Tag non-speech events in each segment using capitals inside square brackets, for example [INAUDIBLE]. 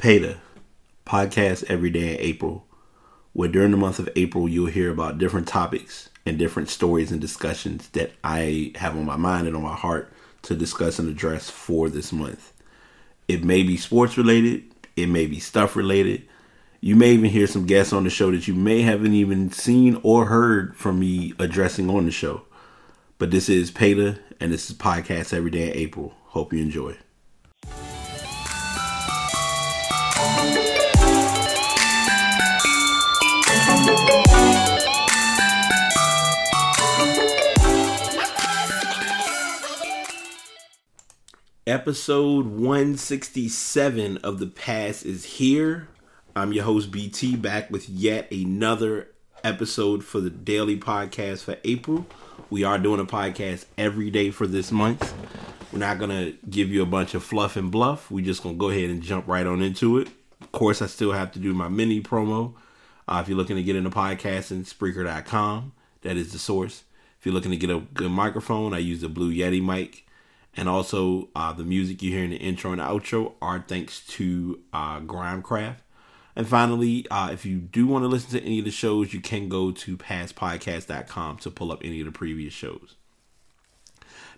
PEDA, podcast every day in April, where during the month of April you'll hear about different topics and different stories and discussions that I have on my mind and on my heart to discuss and address for this month. It may be sports related, it may be stuff related. You may even hear some guests on the show that you may haven't even seen or heard from me addressing on the show. But this is PEDA, and this is Podcast Every Day in April. Hope you enjoy. Episode 167 of The PASS is here. I'm your host, BT, back with yet another episode for the daily podcast for April. We are doing a podcast every day for this month. We're not going to give you a bunch of fluff and bluff. We're just going to go ahead and jump right on into it. Of course, I still have to do my mini promo. Uh, if you're looking to get into podcasting, Spreaker.com. That is the source. If you're looking to get a good microphone, I use the Blue Yeti mic. And also, uh, the music you hear in the intro and outro are thanks to uh, Grimecraft. And finally, uh, if you do want to listen to any of the shows, you can go to passpodcast.com to pull up any of the previous shows.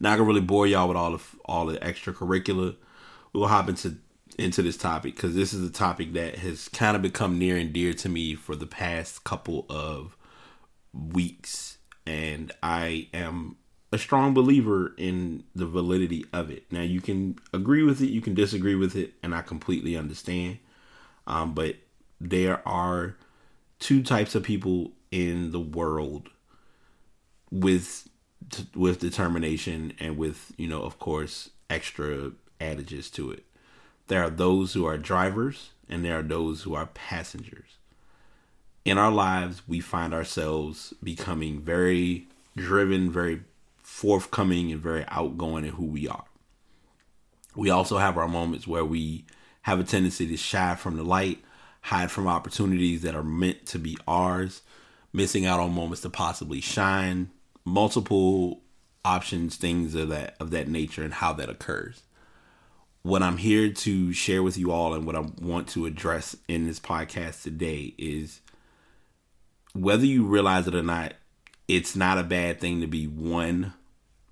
Not gonna really bore y'all with all of all the extracurricular. We'll hop into into this topic because this is a topic that has kind of become near and dear to me for the past couple of weeks, and I am a strong believer in the validity of it. Now, you can agree with it, you can disagree with it, and I completely understand. Um, but there are two types of people in the world with with determination and with you know of course extra adages to it there are those who are drivers and there are those who are passengers in our lives we find ourselves becoming very driven very forthcoming and very outgoing in who we are we also have our moments where we have a tendency to shy from the light hide from opportunities that are meant to be ours missing out on moments to possibly shine multiple options, things of that of that nature, and how that occurs. What I'm here to share with you all, and what I want to address in this podcast today is whether you realize it or not, it's not a bad thing to be one,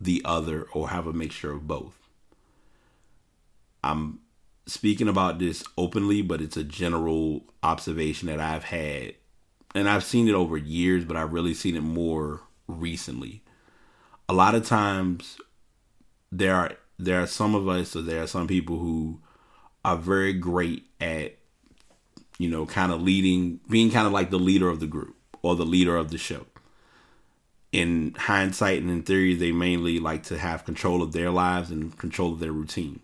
the other, or have a mixture of both. I'm speaking about this openly, but it's a general observation that I've had, and I've seen it over years, but I've really seen it more recently. A lot of times there are there are some of us or there are some people who are very great at you know kind of leading being kind of like the leader of the group or the leader of the show in hindsight and in theory they mainly like to have control of their lives and control of their routine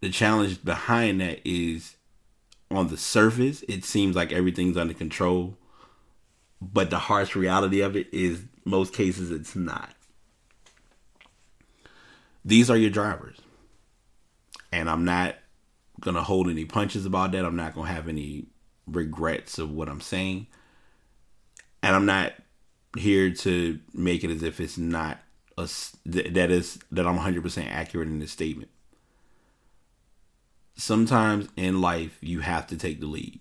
the challenge behind that is on the surface it seems like everything's under control but the harsh reality of it is most cases it's not. These are your drivers. And I'm not going to hold any punches about that. I'm not going to have any regrets of what I'm saying. And I'm not here to make it as if it's not a, that is that I'm 100% accurate in this statement. Sometimes in life you have to take the lead.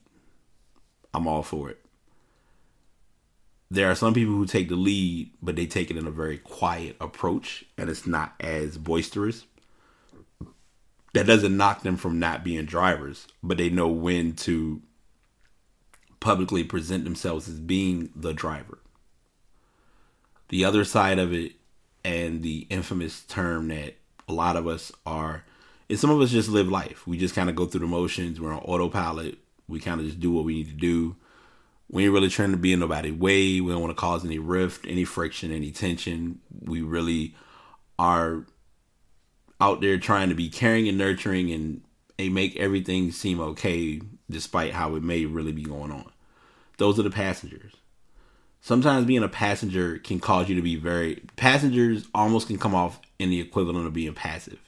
I'm all for it there are some people who take the lead, but they take it in a very quiet approach and it's not as boisterous. That doesn't knock them from not being drivers, but they know when to publicly present themselves as being the driver. The other side of it, and the infamous term that a lot of us are, is some of us just live life. We just kind of go through the motions. We're on autopilot. We kind of just do what we need to do we ain't really trying to be in nobody's way. We don't want to cause any rift, any friction, any tension. We really are out there trying to be caring and nurturing and, and make everything seem okay despite how it may really be going on. Those are the passengers. Sometimes being a passenger can cause you to be very passengers almost can come off in the equivalent of being passive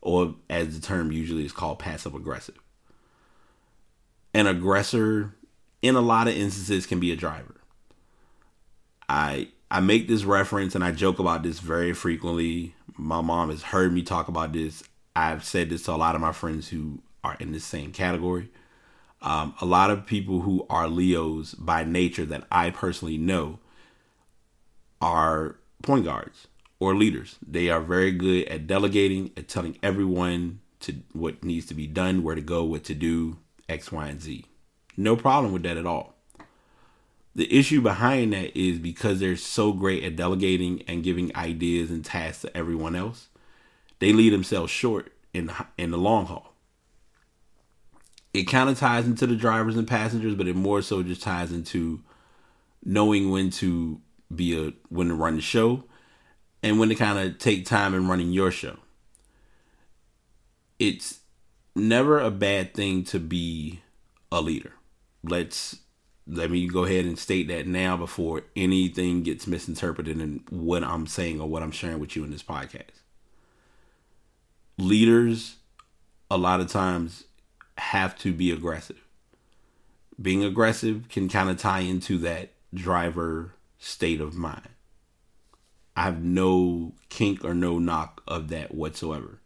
or as the term usually is called passive aggressive. An aggressor in a lot of instances can be a driver. I I make this reference and I joke about this very frequently. My mom has heard me talk about this. I've said this to a lot of my friends who are in the same category. Um, a lot of people who are Leos by nature that I personally know are point guards or leaders. They are very good at delegating, at telling everyone to what needs to be done, where to go, what to do, X, Y, and Z. No problem with that at all. The issue behind that is because they're so great at delegating and giving ideas and tasks to everyone else, they leave themselves short in in the long haul. It kind of ties into the drivers and passengers, but it more so just ties into knowing when to be a when to run the show and when to kind of take time in running your show. It's never a bad thing to be a leader. Let's let me go ahead and state that now before anything gets misinterpreted in what I'm saying or what I'm sharing with you in this podcast. Leaders a lot of times have to be aggressive. Being aggressive can kind of tie into that driver state of mind. I have no kink or no knock of that whatsoever.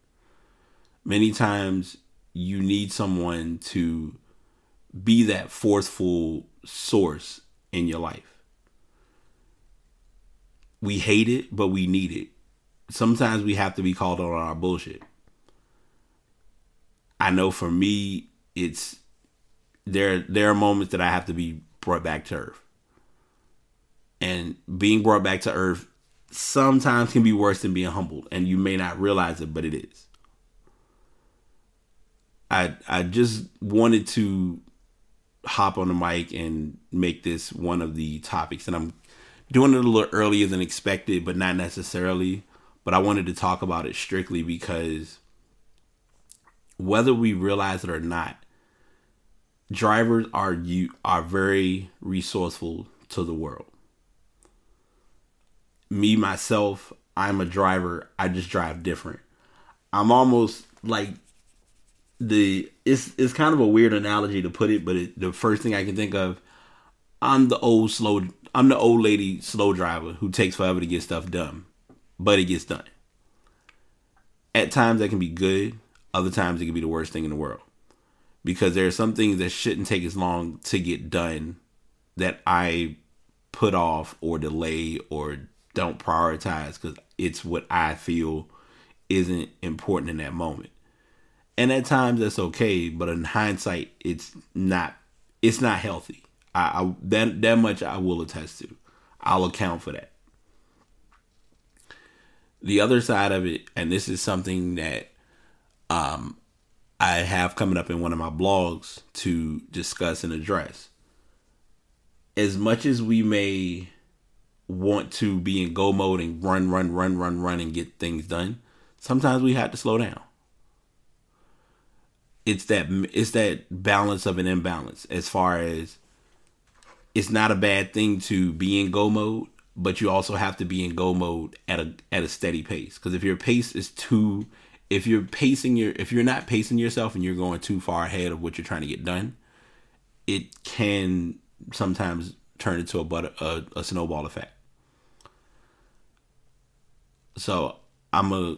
Many times you need someone to be that forceful source in your life. We hate it, but we need it. Sometimes we have to be called on our bullshit. I know for me, it's there. There are moments that I have to be brought back to earth, and being brought back to earth sometimes can be worse than being humbled, and you may not realize it, but it is. I I just wanted to hop on the mic and make this one of the topics, and I'm doing it a little earlier than expected, but not necessarily. But I wanted to talk about it strictly because whether we realize it or not, drivers are you are very resourceful to the world me myself, I'm a driver. I just drive different. I'm almost like the it's it's kind of a weird analogy to put it, but it, the first thing I can think of, I'm the old slow I'm the old lady slow driver who takes forever to get stuff done, but it gets done. At times that can be good, other times it can be the worst thing in the world. Because there are some things that shouldn't take as long to get done that I put off or delay or don't prioritize because it's what I feel isn't important in that moment. And at times that's okay, but in hindsight, it's not. It's not healthy. I, I that that much I will attest to. I'll account for that. The other side of it, and this is something that um, I have coming up in one of my blogs to discuss and address. As much as we may want to be in go mode and run, run, run, run, run and get things done, sometimes we have to slow down. It's that it's that balance of an imbalance as far as it's not a bad thing to be in go mode, but you also have to be in go mode at a at a steady pace. Because if your pace is too if you're pacing your if you're not pacing yourself and you're going too far ahead of what you're trying to get done, it can sometimes turn into a but a, a snowball effect. So I'm gonna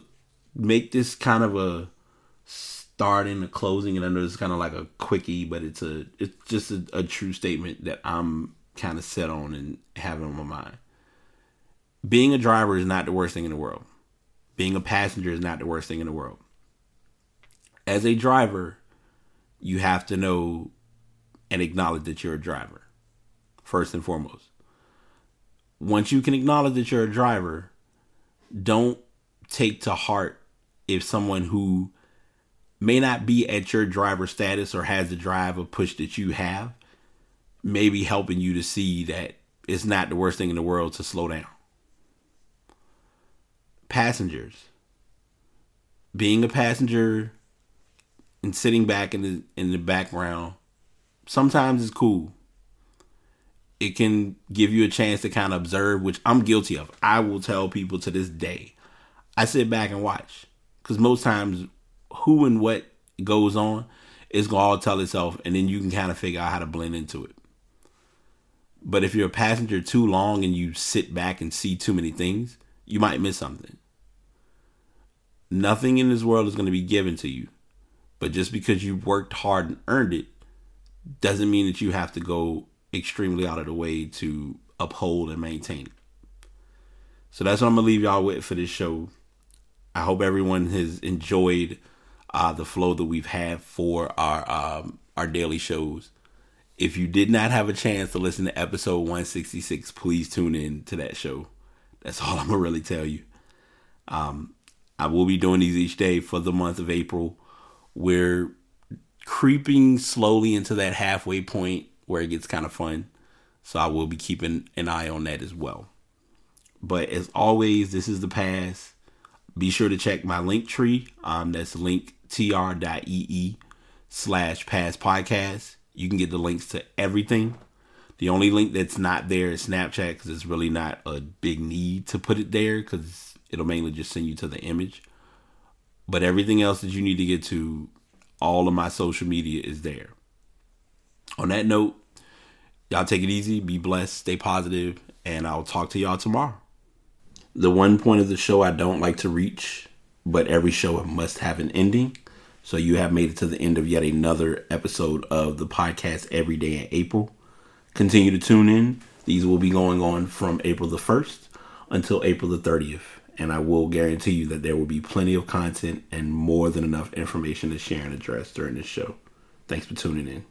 make this kind of a starting, a closing, and I know it's kind of like a quickie, but it's a it's just a, a true statement that I'm kind of set on and having on my mind. Being a driver is not the worst thing in the world. Being a passenger is not the worst thing in the world. As a driver, you have to know and acknowledge that you're a driver, first and foremost. Once you can acknowledge that you're a driver, don't take to heart if someone who may not be at your driver status or has the drive or push that you have may be helping you to see that it's not the worst thing in the world to slow down. Passengers. Being a passenger and sitting back in the in the background sometimes is cool it can give you a chance to kind of observe, which I'm guilty of. I will tell people to this day, I sit back and watch because most times, who and what goes on is gonna all tell itself, and then you can kind of figure out how to blend into it. But if you're a passenger too long and you sit back and see too many things, you might miss something. Nothing in this world is going to be given to you, But just because you worked hard and earned it doesn't mean that you have to go extremely out of the way to uphold and maintain it. So that's what I'm gonna leave y'all with for this show. I hope everyone has enjoyed uh, the flow that we've had for our um, our daily shows. If you did not have a chance to listen to episode 166, please tune in to that show. That's all [LAUGHS] I'm gonna really tell you. Um, I will be doing these each day for the month of April. We're creeping slowly into that halfway point where it gets kind of fun. So I will be keeping an eye on that as well. But as always, this is the pass. Be sure to check my link tree. Um, that's linktr.ee slash pass podcast. You can get the links to everything. The only link that's not there is Snapchat because it's really not a big need to put it there because it'll mainly just send you to the image. But everything else that you need to get to, all of my social media is there. On that note, y'all take it easy, be blessed, stay positive, and I'll talk to y'all tomorrow. The one point of the show I don't like to reach, but every show must have an ending. So you have made it to the end of yet another episode of the podcast every day in April. Continue to tune in. These will be going on from April the 1st until April the 30th. And I will guarantee you that there will be plenty of content and more than enough information to share and address during this show. Thanks for tuning in.